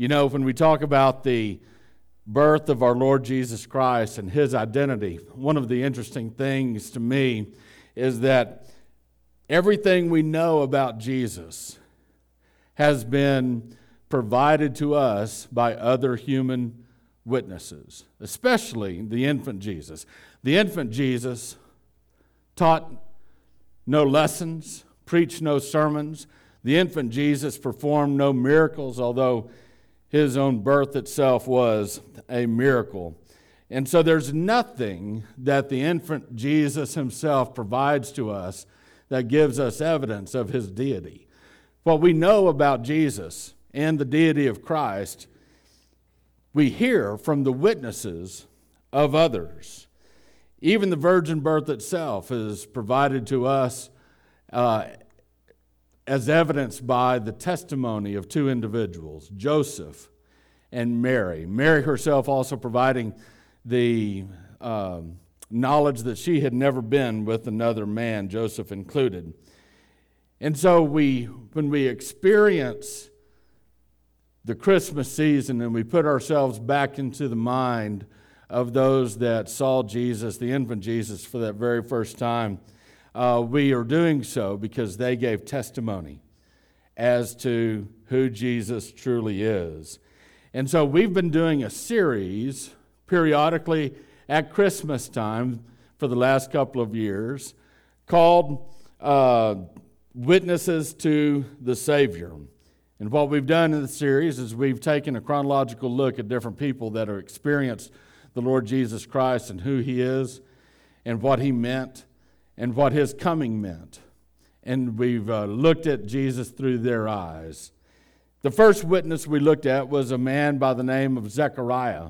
You know, when we talk about the birth of our Lord Jesus Christ and his identity, one of the interesting things to me is that everything we know about Jesus has been provided to us by other human witnesses, especially the infant Jesus. The infant Jesus taught no lessons, preached no sermons. The infant Jesus performed no miracles, although his own birth itself was a miracle. And so there's nothing that the infant Jesus himself provides to us that gives us evidence of his deity. What we know about Jesus and the deity of Christ, we hear from the witnesses of others. Even the virgin birth itself is provided to us uh, as evidenced by the testimony of two individuals, Joseph and Mary. Mary herself also providing the um, knowledge that she had never been with another man, Joseph included. And so we, when we experience the Christmas season and we put ourselves back into the mind of those that saw Jesus, the infant Jesus, for that very first time, uh, we are doing so because they gave testimony as to who Jesus truly is. And so we've been doing a series periodically at Christmas time for the last couple of years called uh, Witnesses to the Savior. And what we've done in the series is we've taken a chronological look at different people that have experienced the Lord Jesus Christ and who He is and what He meant and what His coming meant. And we've uh, looked at Jesus through their eyes. The first witness we looked at was a man by the name of Zechariah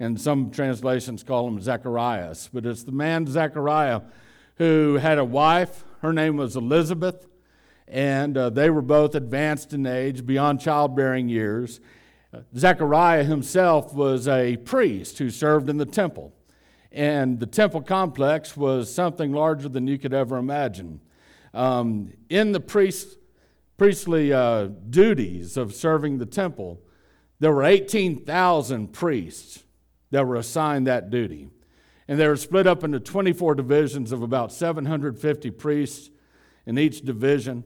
and some translations call him Zacharias. But it's the man Zechariah who had a wife. Her name was Elizabeth, and uh, they were both advanced in age, beyond childbearing years. Zechariah himself was a priest who served in the temple. And the temple complex was something larger than you could ever imagine. Um, in the priest, priestly uh, duties of serving the temple, there were 18,000 priests that were assigned that duty. And they were split up into 24 divisions of about 750 priests in each division.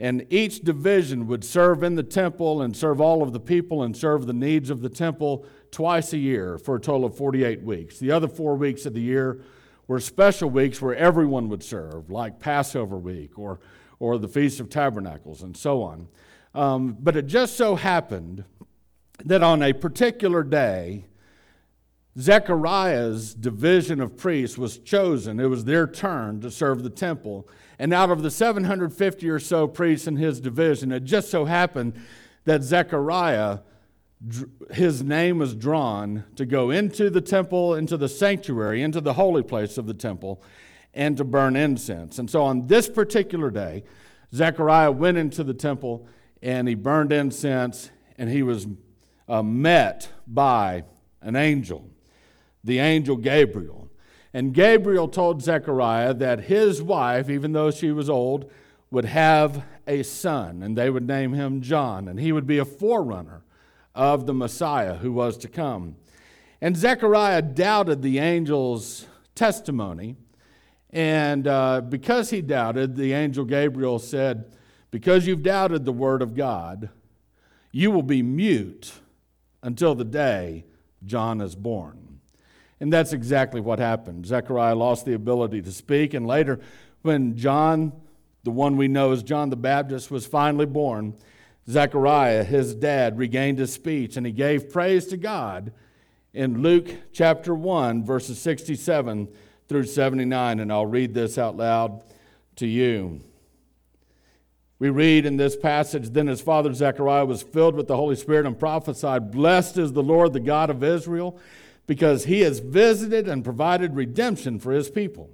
And each division would serve in the temple and serve all of the people and serve the needs of the temple twice a year for a total of 48 weeks. The other four weeks of the year were special weeks where everyone would serve, like Passover week or, or the Feast of Tabernacles and so on. Um, but it just so happened that on a particular day, Zechariah's division of priests was chosen. It was their turn to serve the temple. And out of the 750 or so priests in his division, it just so happened that Zechariah, his name was drawn to go into the temple, into the sanctuary, into the holy place of the temple, and to burn incense. And so on this particular day, Zechariah went into the temple and he burned incense and he was uh, met by an angel the angel Gabriel. And Gabriel told Zechariah that his wife, even though she was old, would have a son, and they would name him John, and he would be a forerunner of the Messiah who was to come. And Zechariah doubted the angel's testimony, and uh, because he doubted, the angel Gabriel said, Because you've doubted the word of God, you will be mute until the day John is born. And that's exactly what happened. Zechariah lost the ability to speak, and later, when John, the one we know as John the Baptist, was finally born, Zechariah, his dad, regained his speech and he gave praise to God in Luke chapter 1, verses 67 through 79. And I'll read this out loud to you. We read in this passage Then his father Zechariah was filled with the Holy Spirit and prophesied, Blessed is the Lord, the God of Israel because he has visited and provided redemption for his people.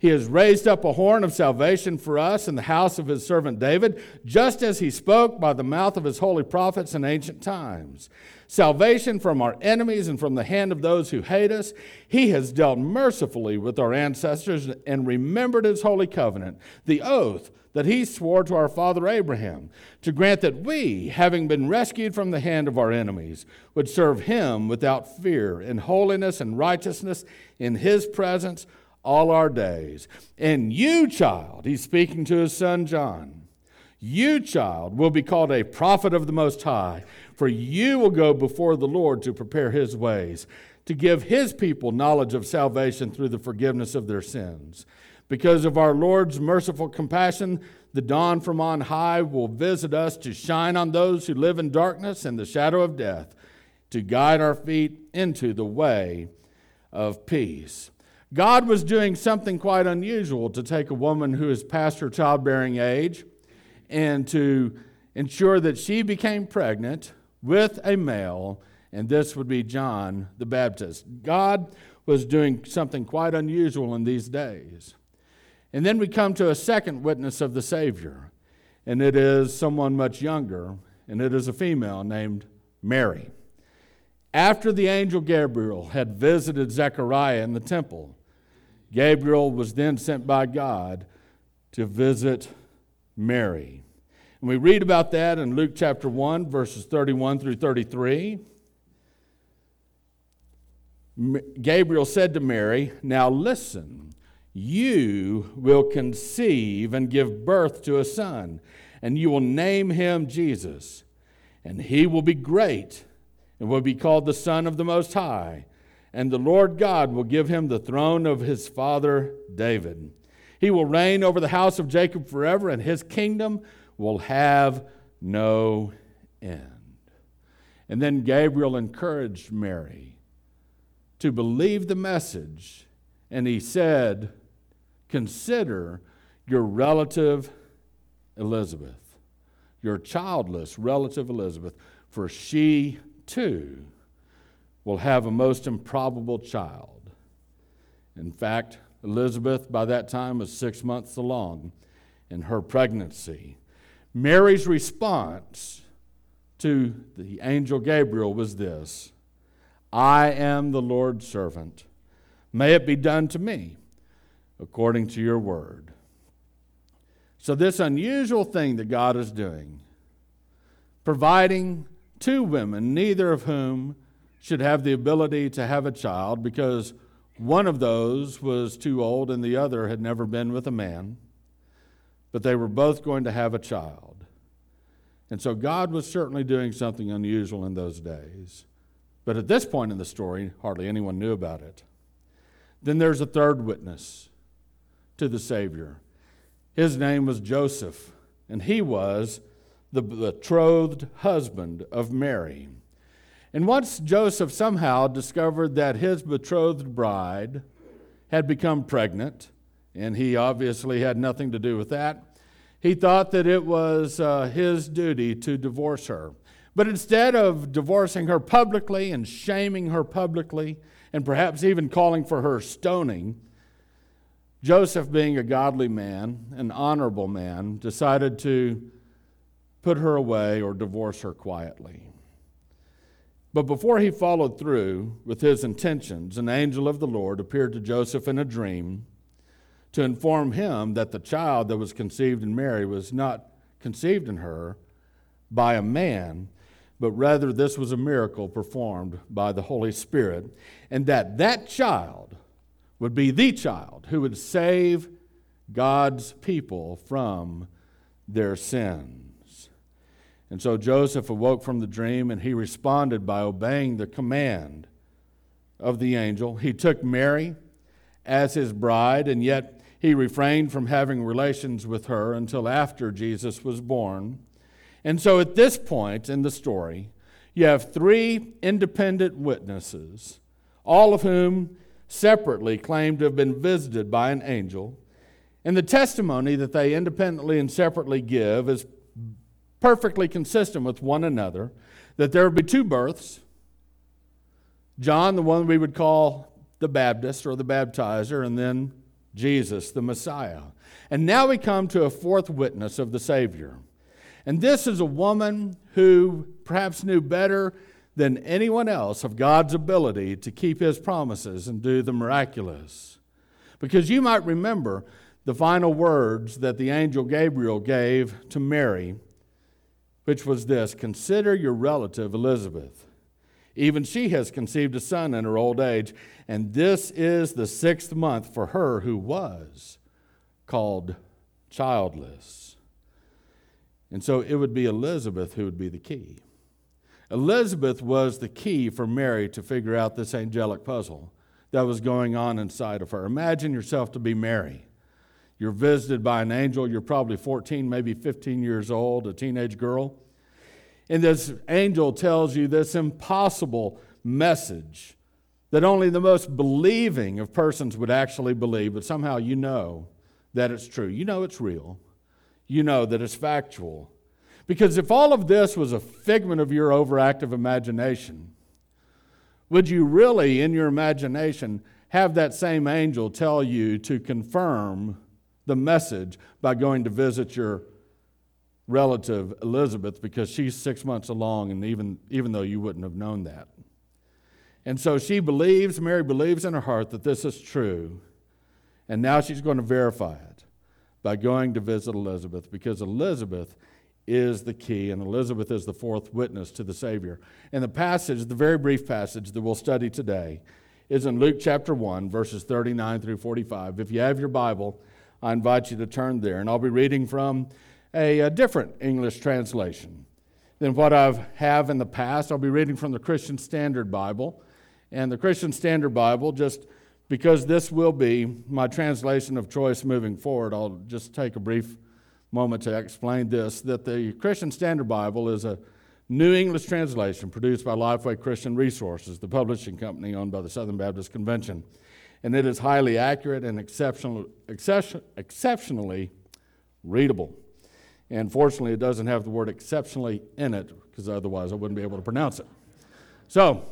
He has raised up a horn of salvation for us in the house of his servant David, just as he spoke by the mouth of his holy prophets in ancient times. Salvation from our enemies and from the hand of those who hate us. He has dealt mercifully with our ancestors and remembered his holy covenant, the oath that he swore to our father Abraham, to grant that we, having been rescued from the hand of our enemies, would serve him without fear in holiness and righteousness in his presence all our days. And you, child, he's speaking to his son John, you, child, will be called a prophet of the Most High, for you will go before the Lord to prepare his ways, to give his people knowledge of salvation through the forgiveness of their sins. Because of our Lord's merciful compassion, the dawn from on high will visit us to shine on those who live in darkness and the shadow of death, to guide our feet into the way of peace. God was doing something quite unusual to take a woman who is past her childbearing age and to ensure that she became pregnant with a male, and this would be John the Baptist. God was doing something quite unusual in these days. And then we come to a second witness of the Savior, and it is someone much younger, and it is a female named Mary. After the angel Gabriel had visited Zechariah in the temple, Gabriel was then sent by God to visit Mary. And we read about that in Luke chapter 1, verses 31 through 33. Gabriel said to Mary, Now listen, you will conceive and give birth to a son, and you will name him Jesus. And he will be great and will be called the Son of the Most High and the Lord God will give him the throne of his father David. He will reign over the house of Jacob forever, and his kingdom will have no end. And then Gabriel encouraged Mary to believe the message, and he said, Consider your relative Elizabeth, your childless relative Elizabeth, for she too will have a most improbable child. In fact, Elizabeth, by that time, was six months along in her pregnancy. Mary's response to the angel Gabriel was this I am the Lord's servant. May it be done to me according to your word. So, this unusual thing that God is doing, providing two women, neither of whom should have the ability to have a child because one of those was too old and the other had never been with a man, but they were both going to have a child. And so God was certainly doing something unusual in those days. But at this point in the story, hardly anyone knew about it. Then there's a third witness to the Savior. His name was Joseph, and he was the betrothed husband of Mary. And once Joseph somehow discovered that his betrothed bride had become pregnant, and he obviously had nothing to do with that, he thought that it was uh, his duty to divorce her. But instead of divorcing her publicly and shaming her publicly, and perhaps even calling for her stoning, Joseph, being a godly man, an honorable man, decided to put her away or divorce her quietly. But before he followed through with his intentions, an angel of the Lord appeared to Joseph in a dream to inform him that the child that was conceived in Mary was not conceived in her by a man, but rather this was a miracle performed by the Holy Spirit, and that that child would be the child who would save God's people from their sins. And so Joseph awoke from the dream and he responded by obeying the command of the angel. He took Mary as his bride, and yet he refrained from having relations with her until after Jesus was born. And so at this point in the story, you have three independent witnesses, all of whom separately claim to have been visited by an angel. And the testimony that they independently and separately give is perfectly consistent with one another, that there would be two births John, the one we would call the Baptist or the baptizer, and then Jesus, the Messiah. And now we come to a fourth witness of the Savior. And this is a woman who perhaps knew better than anyone else of God's ability to keep his promises and do the miraculous. Because you might remember the final words that the angel Gabriel gave to Mary, which was this Consider your relative Elizabeth. Even she has conceived a son in her old age, and this is the sixth month for her who was called childless. And so it would be Elizabeth who would be the key. Elizabeth was the key for Mary to figure out this angelic puzzle that was going on inside of her. Imagine yourself to be Mary. You're visited by an angel. You're probably 14, maybe 15 years old, a teenage girl. And this angel tells you this impossible message that only the most believing of persons would actually believe, but somehow you know that it's true. You know it's real. You know that it's factual. Because if all of this was a figment of your overactive imagination, would you really, in your imagination, have that same angel tell you to confirm the message by going to visit your relative Elizabeth because she's six months along, and even, even though you wouldn't have known that? And so she believes, Mary believes in her heart that this is true, and now she's going to verify it by going to visit Elizabeth because Elizabeth is the key, and Elizabeth is the fourth witness to the Savior. And the passage, the very brief passage that we'll study today, is in Luke chapter 1, verses 39 through 45. If you have your Bible, I invite you to turn there, and I'll be reading from a, a different English translation than what I have in the past. I'll be reading from the Christian Standard Bible. And the Christian Standard Bible, just because this will be my translation of choice moving forward, I'll just take a brief moment to explain this that the Christian Standard Bible is a New English translation produced by Lifeway Christian Resources, the publishing company owned by the Southern Baptist Convention. And it is highly accurate and exceptional, exception, exceptionally readable. And fortunately, it doesn't have the word exceptionally in it, because otherwise I wouldn't be able to pronounce it. So,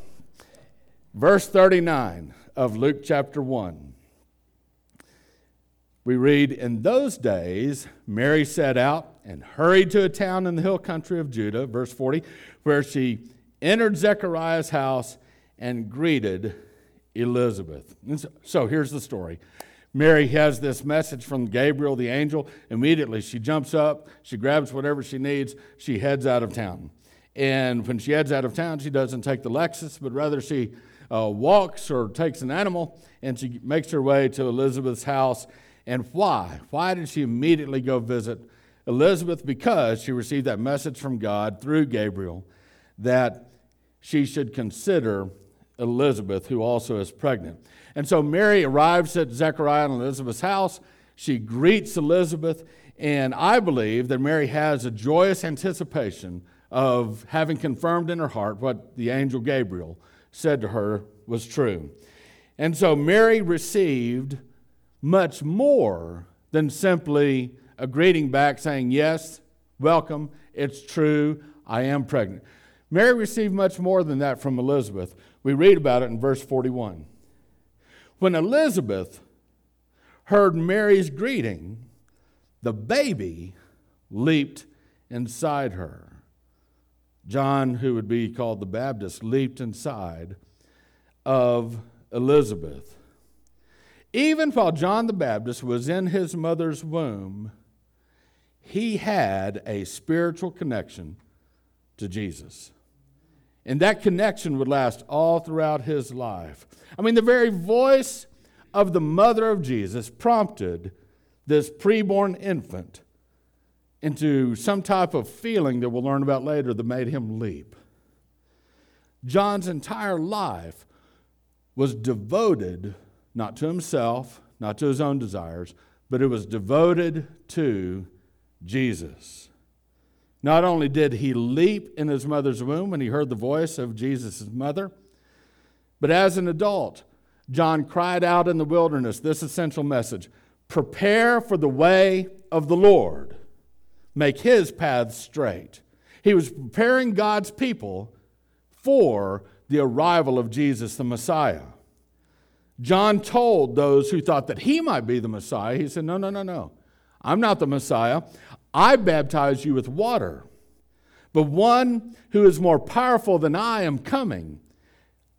verse 39 of Luke chapter 1 we read, In those days, Mary set out and hurried to a town in the hill country of Judah, verse 40, where she entered Zechariah's house and greeted Elizabeth. So, so here's the story. Mary has this message from Gabriel, the angel. Immediately, she jumps up, she grabs whatever she needs, she heads out of town. And when she heads out of town, she doesn't take the Lexus, but rather she uh, walks or takes an animal and she makes her way to Elizabeth's house and why? Why did she immediately go visit Elizabeth? Because she received that message from God through Gabriel that she should consider Elizabeth, who also is pregnant. And so Mary arrives at Zechariah and Elizabeth's house. She greets Elizabeth, and I believe that Mary has a joyous anticipation of having confirmed in her heart what the angel Gabriel said to her was true. And so Mary received much more than simply a greeting back saying, Yes, welcome, it's true, I am pregnant. Mary received much more than that from Elizabeth. We read about it in verse 41. When Elizabeth heard Mary's greeting, the baby leaped inside her. John, who would be called the Baptist, leaped inside of Elizabeth. Even while John the Baptist was in his mother's womb, he had a spiritual connection to Jesus. And that connection would last all throughout his life. I mean, the very voice of the mother of Jesus prompted this preborn infant into some type of feeling that we'll learn about later that made him leap. John's entire life was devoted not to himself, not to his own desires, but it was devoted to Jesus. Not only did he leap in his mother's womb when he heard the voice of Jesus' mother, but as an adult, John cried out in the wilderness this essential message Prepare for the way of the Lord, make his paths straight. He was preparing God's people for the arrival of Jesus the Messiah. John told those who thought that he might be the Messiah, he said, No, no, no, no. I'm not the Messiah. I baptize you with water. But one who is more powerful than I am coming.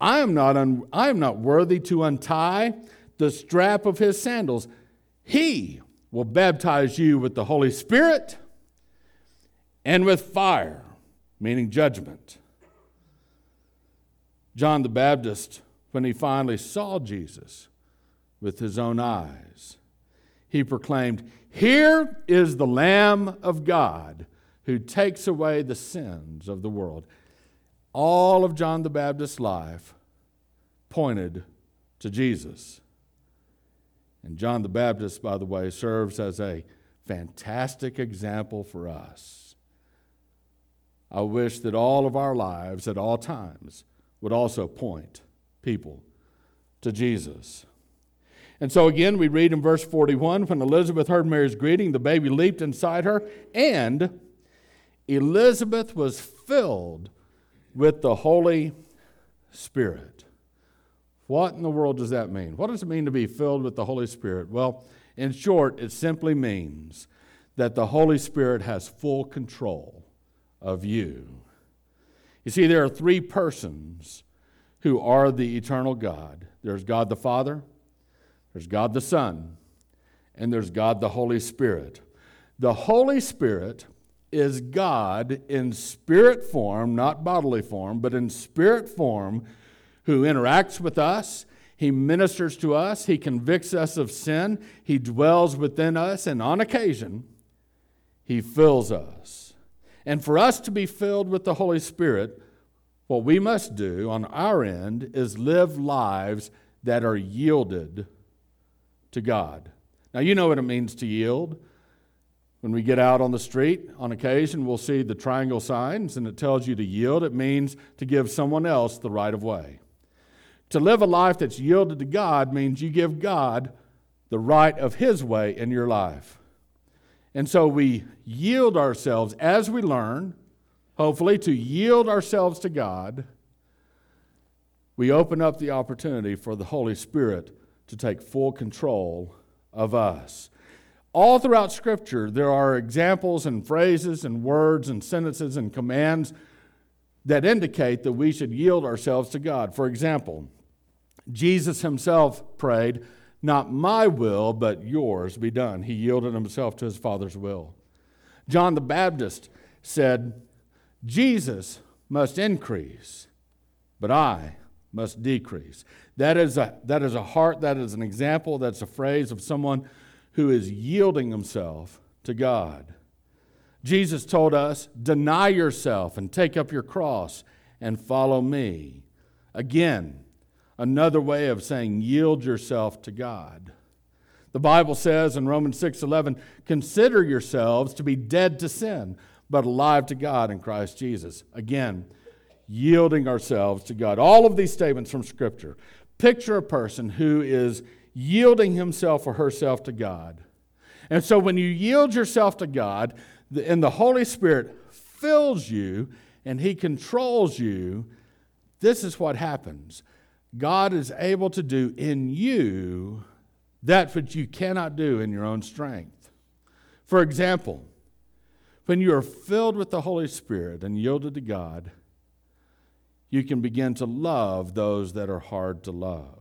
I am not, un- I am not worthy to untie the strap of his sandals. He will baptize you with the Holy Spirit and with fire, meaning judgment. John the Baptist, when he finally saw Jesus with his own eyes, he proclaimed, Here is the Lamb of God who takes away the sins of the world. All of John the Baptist's life pointed to Jesus. And John the Baptist, by the way, serves as a fantastic example for us. I wish that all of our lives at all times would also point people to Jesus. And so again, we read in verse 41 when Elizabeth heard Mary's greeting, the baby leaped inside her, and Elizabeth was filled with the Holy Spirit. What in the world does that mean? What does it mean to be filled with the Holy Spirit? Well, in short, it simply means that the Holy Spirit has full control of you. You see, there are three persons who are the eternal God there's God the Father, there's God the Son, and there's God the Holy Spirit. The Holy Spirit is God in spirit form, not bodily form, but in spirit form, who interacts with us. He ministers to us. He convicts us of sin. He dwells within us. And on occasion, He fills us. And for us to be filled with the Holy Spirit, what we must do on our end is live lives that are yielded to God. Now, you know what it means to yield. When we get out on the street, on occasion, we'll see the triangle signs and it tells you to yield. It means to give someone else the right of way. To live a life that's yielded to God means you give God the right of His way in your life. And so we yield ourselves as we learn, hopefully, to yield ourselves to God. We open up the opportunity for the Holy Spirit to take full control of us. All throughout Scripture, there are examples and phrases and words and sentences and commands that indicate that we should yield ourselves to God. For example, Jesus himself prayed, Not my will, but yours be done. He yielded himself to his Father's will. John the Baptist said, Jesus must increase, but I must decrease. That is a, that is a heart, that is an example, that's a phrase of someone who is yielding himself to God. Jesus told us, Deny yourself and take up your cross and follow me. Again, another way of saying yield yourself to God. The Bible says in Romans 6:11, "Consider yourselves to be dead to sin, but alive to God in Christ Jesus." Again, yielding ourselves to God. All of these statements from scripture picture a person who is yielding himself or herself to God. And so when you yield yourself to God, and the Holy Spirit fills you and He controls you, this is what happens. God is able to do in you that which you cannot do in your own strength. For example, when you are filled with the Holy Spirit and yielded to God, you can begin to love those that are hard to love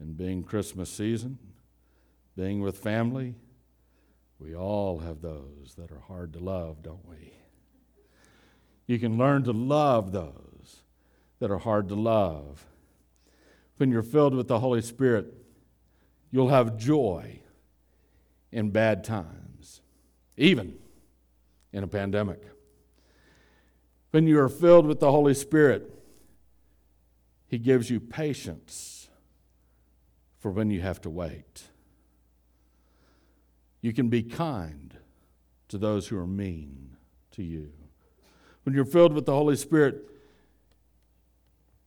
and being Christmas season, being with family, we all have those that are hard to love, don't we? You can learn to love those that are hard to love. When you're filled with the Holy Spirit, you'll have joy in bad times, even in a pandemic. When you are filled with the Holy Spirit, He gives you patience for when you have to wait. You can be kind to those who are mean to you. When you're filled with the Holy Spirit,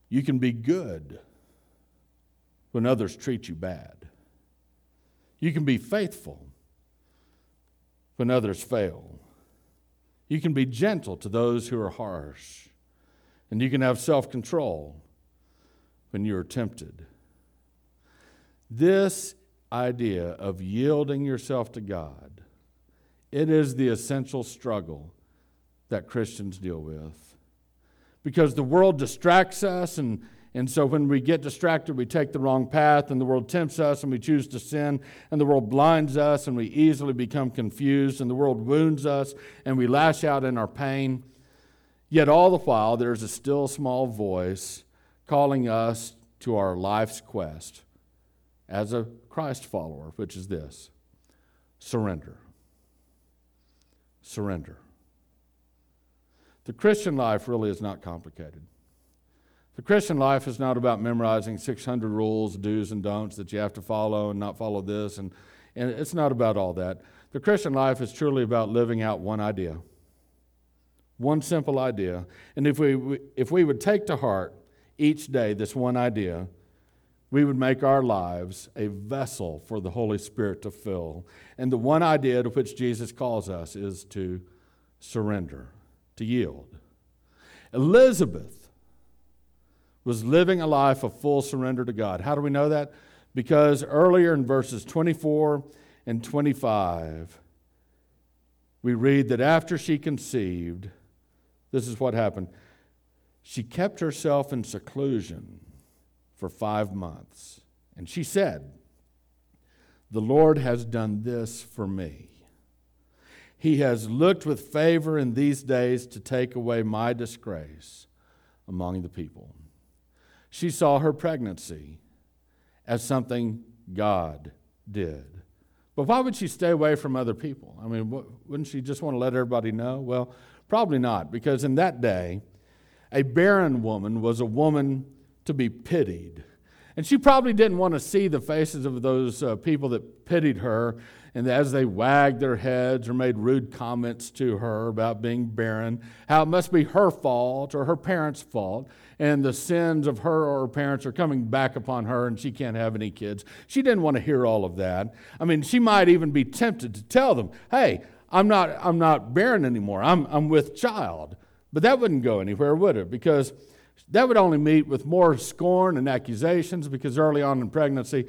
you can be good when others treat you bad. You can be faithful when others fail. You can be gentle to those who are harsh. And you can have self control when you are tempted. This idea of yielding yourself to God, it is the essential struggle that Christians deal with. Because the world distracts us, and, and so when we get distracted, we take the wrong path, and the world tempts us, and we choose to sin, and the world blinds us, and we easily become confused, and the world wounds us, and we lash out in our pain. Yet all the while, there's a still small voice calling us to our life's quest as a Christ follower, which is this surrender. Surrender. The Christian life really is not complicated. The Christian life is not about memorizing 600 rules, do's, and don'ts that you have to follow and not follow this, and, and it's not about all that. The Christian life is truly about living out one idea, one simple idea. And if we, if we would take to heart each day this one idea, we would make our lives a vessel for the Holy Spirit to fill. And the one idea to which Jesus calls us is to surrender to yield. Elizabeth was living a life of full surrender to God. How do we know that? Because earlier in verses 24 and 25, we read that after she conceived, this is what happened. She kept herself in seclusion for five months. And she said, The Lord has done this for me. He has looked with favor in these days to take away my disgrace among the people. She saw her pregnancy as something God did. But why would she stay away from other people? I mean, wouldn't she just want to let everybody know? Well, probably not, because in that day, a barren woman was a woman to be pitied. And she probably didn't want to see the faces of those uh, people that pitied her and as they wagged their heads or made rude comments to her about being barren, how it must be her fault or her parents' fault, and the sins of her or her parents are coming back upon her and she can't have any kids. She didn't want to hear all of that. I mean, she might even be tempted to tell them, hey, I'm not, I'm not barren anymore, I'm, I'm with child. But that wouldn't go anywhere, would it? Because that would only meet with more scorn and accusations because early on in pregnancy,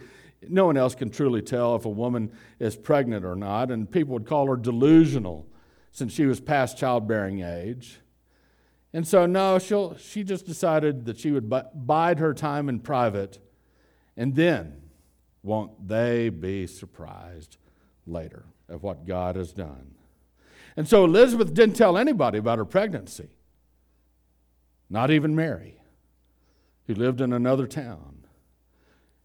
no one else can truly tell if a woman is pregnant or not, and people would call her delusional since she was past childbearing age. And so, no, she'll, she just decided that she would bide her time in private, and then won't they be surprised later at what God has done? And so Elizabeth didn't tell anybody about her pregnancy, not even Mary, who lived in another town.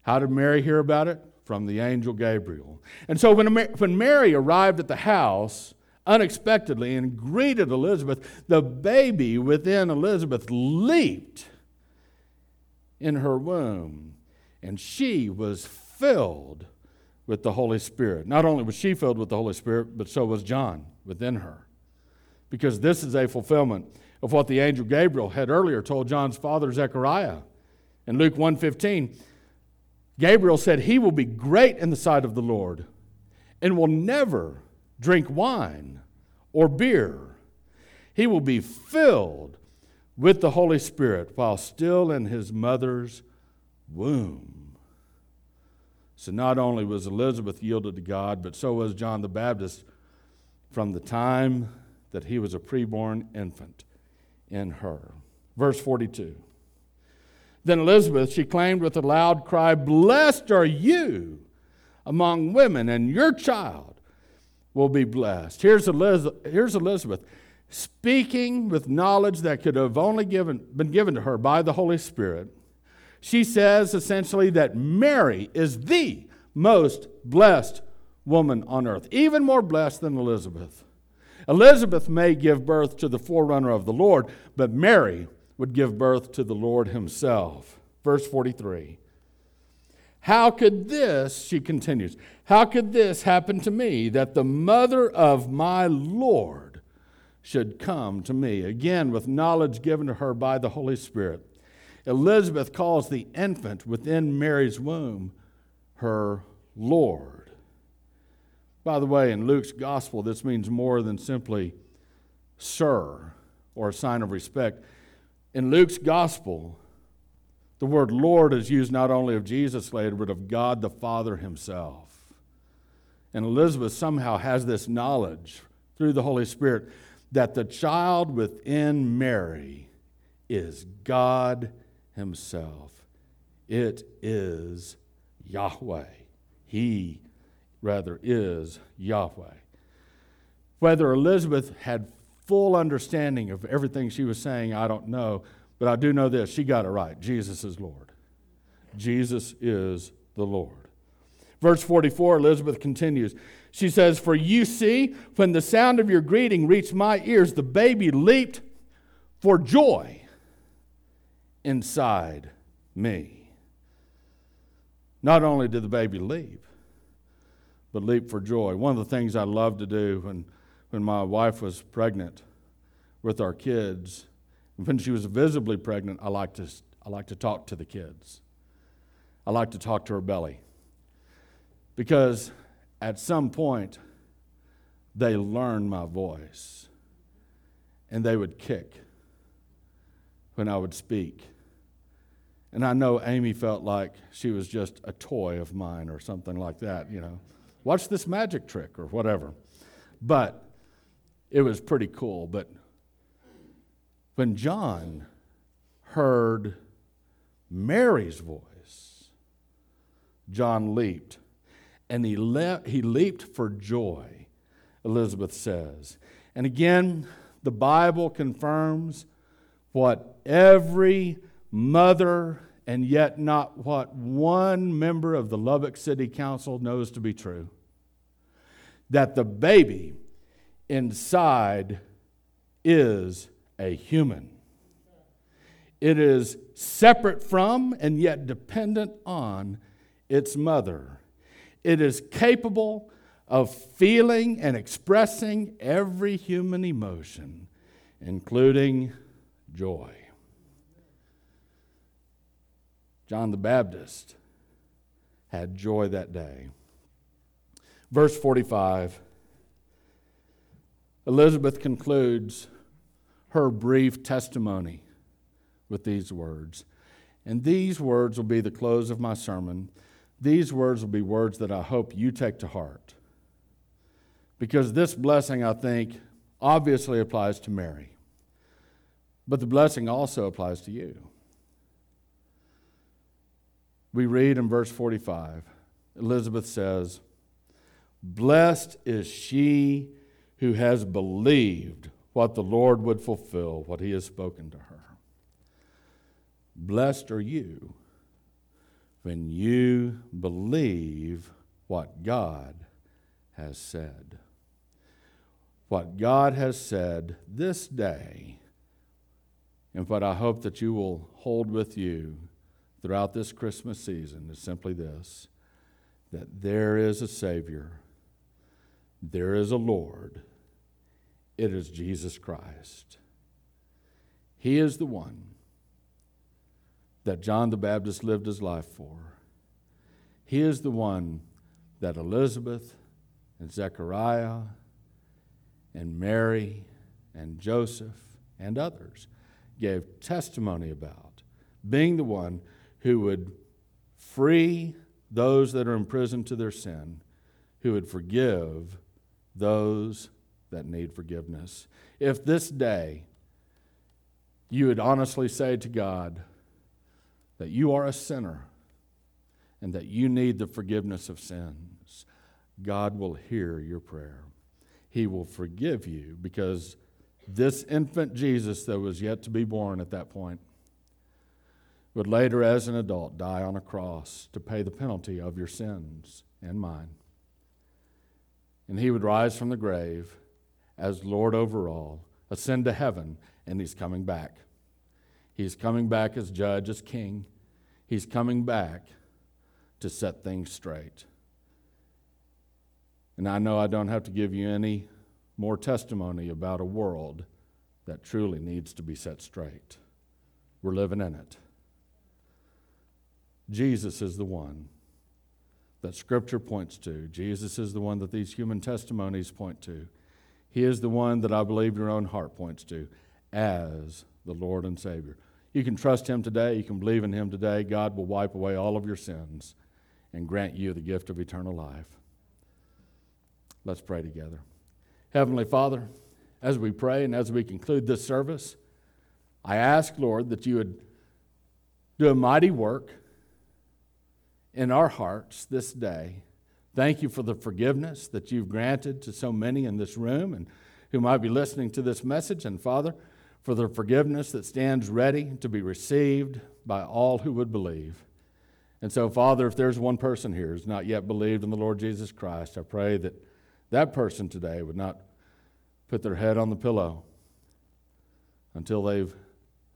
How did Mary hear about it? From the angel Gabriel. And so when, when Mary arrived at the house unexpectedly and greeted Elizabeth, the baby within Elizabeth leaped in her womb, and she was filled with the Holy Spirit. Not only was she filled with the Holy Spirit, but so was John within her. Because this is a fulfillment of what the angel Gabriel had earlier told John's father Zechariah. In Luke 1:15, Gabriel said, He will be great in the sight of the Lord and will never drink wine or beer. He will be filled with the Holy Spirit while still in his mother's womb. So not only was Elizabeth yielded to God, but so was John the Baptist from the time that he was a preborn infant in her. Verse 42. Then Elizabeth, she claimed with a loud cry, Blessed are you among women, and your child will be blessed. Here's Elizabeth, here's Elizabeth speaking with knowledge that could have only given, been given to her by the Holy Spirit. She says essentially that Mary is the most blessed woman on earth, even more blessed than Elizabeth. Elizabeth may give birth to the forerunner of the Lord, but Mary would give birth to the Lord Himself. Verse 43. How could this, she continues, how could this happen to me that the mother of my Lord should come to me? Again, with knowledge given to her by the Holy Spirit. Elizabeth calls the infant within Mary's womb her Lord. By the way, in Luke's gospel, this means more than simply sir or a sign of respect. In Luke's gospel, The word Lord is used not only of Jesus later, but of God the Father himself. And Elizabeth somehow has this knowledge through the Holy Spirit that the child within Mary is God himself. It is Yahweh. He, rather, is Yahweh. Whether Elizabeth had full understanding of everything she was saying, I don't know. But I do know this she got it right. Jesus is Lord. Jesus is the Lord. Verse 44, Elizabeth continues. She says, For you see, when the sound of your greeting reached my ears, the baby leaped for joy inside me. Not only did the baby leap, but leap for joy. One of the things I loved to do when, when my wife was pregnant with our kids, when she was visibly pregnant, I like to, I like to talk to the kids. I like to talk to her belly. Because at some point, they learned my voice and they would kick when I would speak. And I know Amy felt like she was just a toy of mine or something like that, you know. Watch this magic trick or whatever. But it was pretty cool. But when John heard Mary's voice, John leaped. And he, le- he leaped for joy, Elizabeth says. And again, the Bible confirms what every mother and yet not what one member of the Lubbock City Council knows to be true that the baby inside is a human. It is separate from and yet dependent on its mother. It is capable of feeling and expressing every human emotion, including joy. John the Baptist had joy that day. Verse 45 Elizabeth concludes her brief testimony with these words. And these words will be the close of my sermon. These words will be words that I hope you take to heart. Because this blessing, I think, obviously applies to Mary. But the blessing also applies to you. We read in verse 45, Elizabeth says, Blessed is she who has believed what the Lord would fulfill, what he has spoken to her. Blessed are you when you believe what God has said. What God has said this day, and what I hope that you will hold with you throughout this Christmas season, is simply this that there is a Savior there is a Lord. It is Jesus Christ. He is the one that John the Baptist lived his life for. He is the one that Elizabeth and Zechariah and Mary and Joseph and others gave testimony about, being the one who would free those that are imprisoned to their sin, who would forgive those that need forgiveness. If this day you would honestly say to God that you are a sinner and that you need the forgiveness of sins, God will hear your prayer. He will forgive you because this infant Jesus that was yet to be born at that point would later, as an adult, die on a cross to pay the penalty of your sins and mine and he would rise from the grave as Lord over all, ascend to heaven, and he's coming back. He's coming back as judge, as king. He's coming back to set things straight. And I know I don't have to give you any more testimony about a world that truly needs to be set straight. We're living in it. Jesus is the one that Scripture points to. Jesus is the one that these human testimonies point to. He is the one that I believe your own heart points to as the Lord and Savior. You can trust Him today. You can believe in Him today. God will wipe away all of your sins and grant you the gift of eternal life. Let's pray together. Heavenly Father, as we pray and as we conclude this service, I ask, Lord, that you would do a mighty work in our hearts this day. Thank you for the forgiveness that you've granted to so many in this room and who might be listening to this message. And Father, for the forgiveness that stands ready to be received by all who would believe. And so, Father, if there's one person here who's not yet believed in the Lord Jesus Christ, I pray that that person today would not put their head on the pillow until they've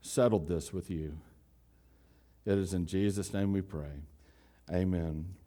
settled this with you. It is in Jesus' name we pray. Amen.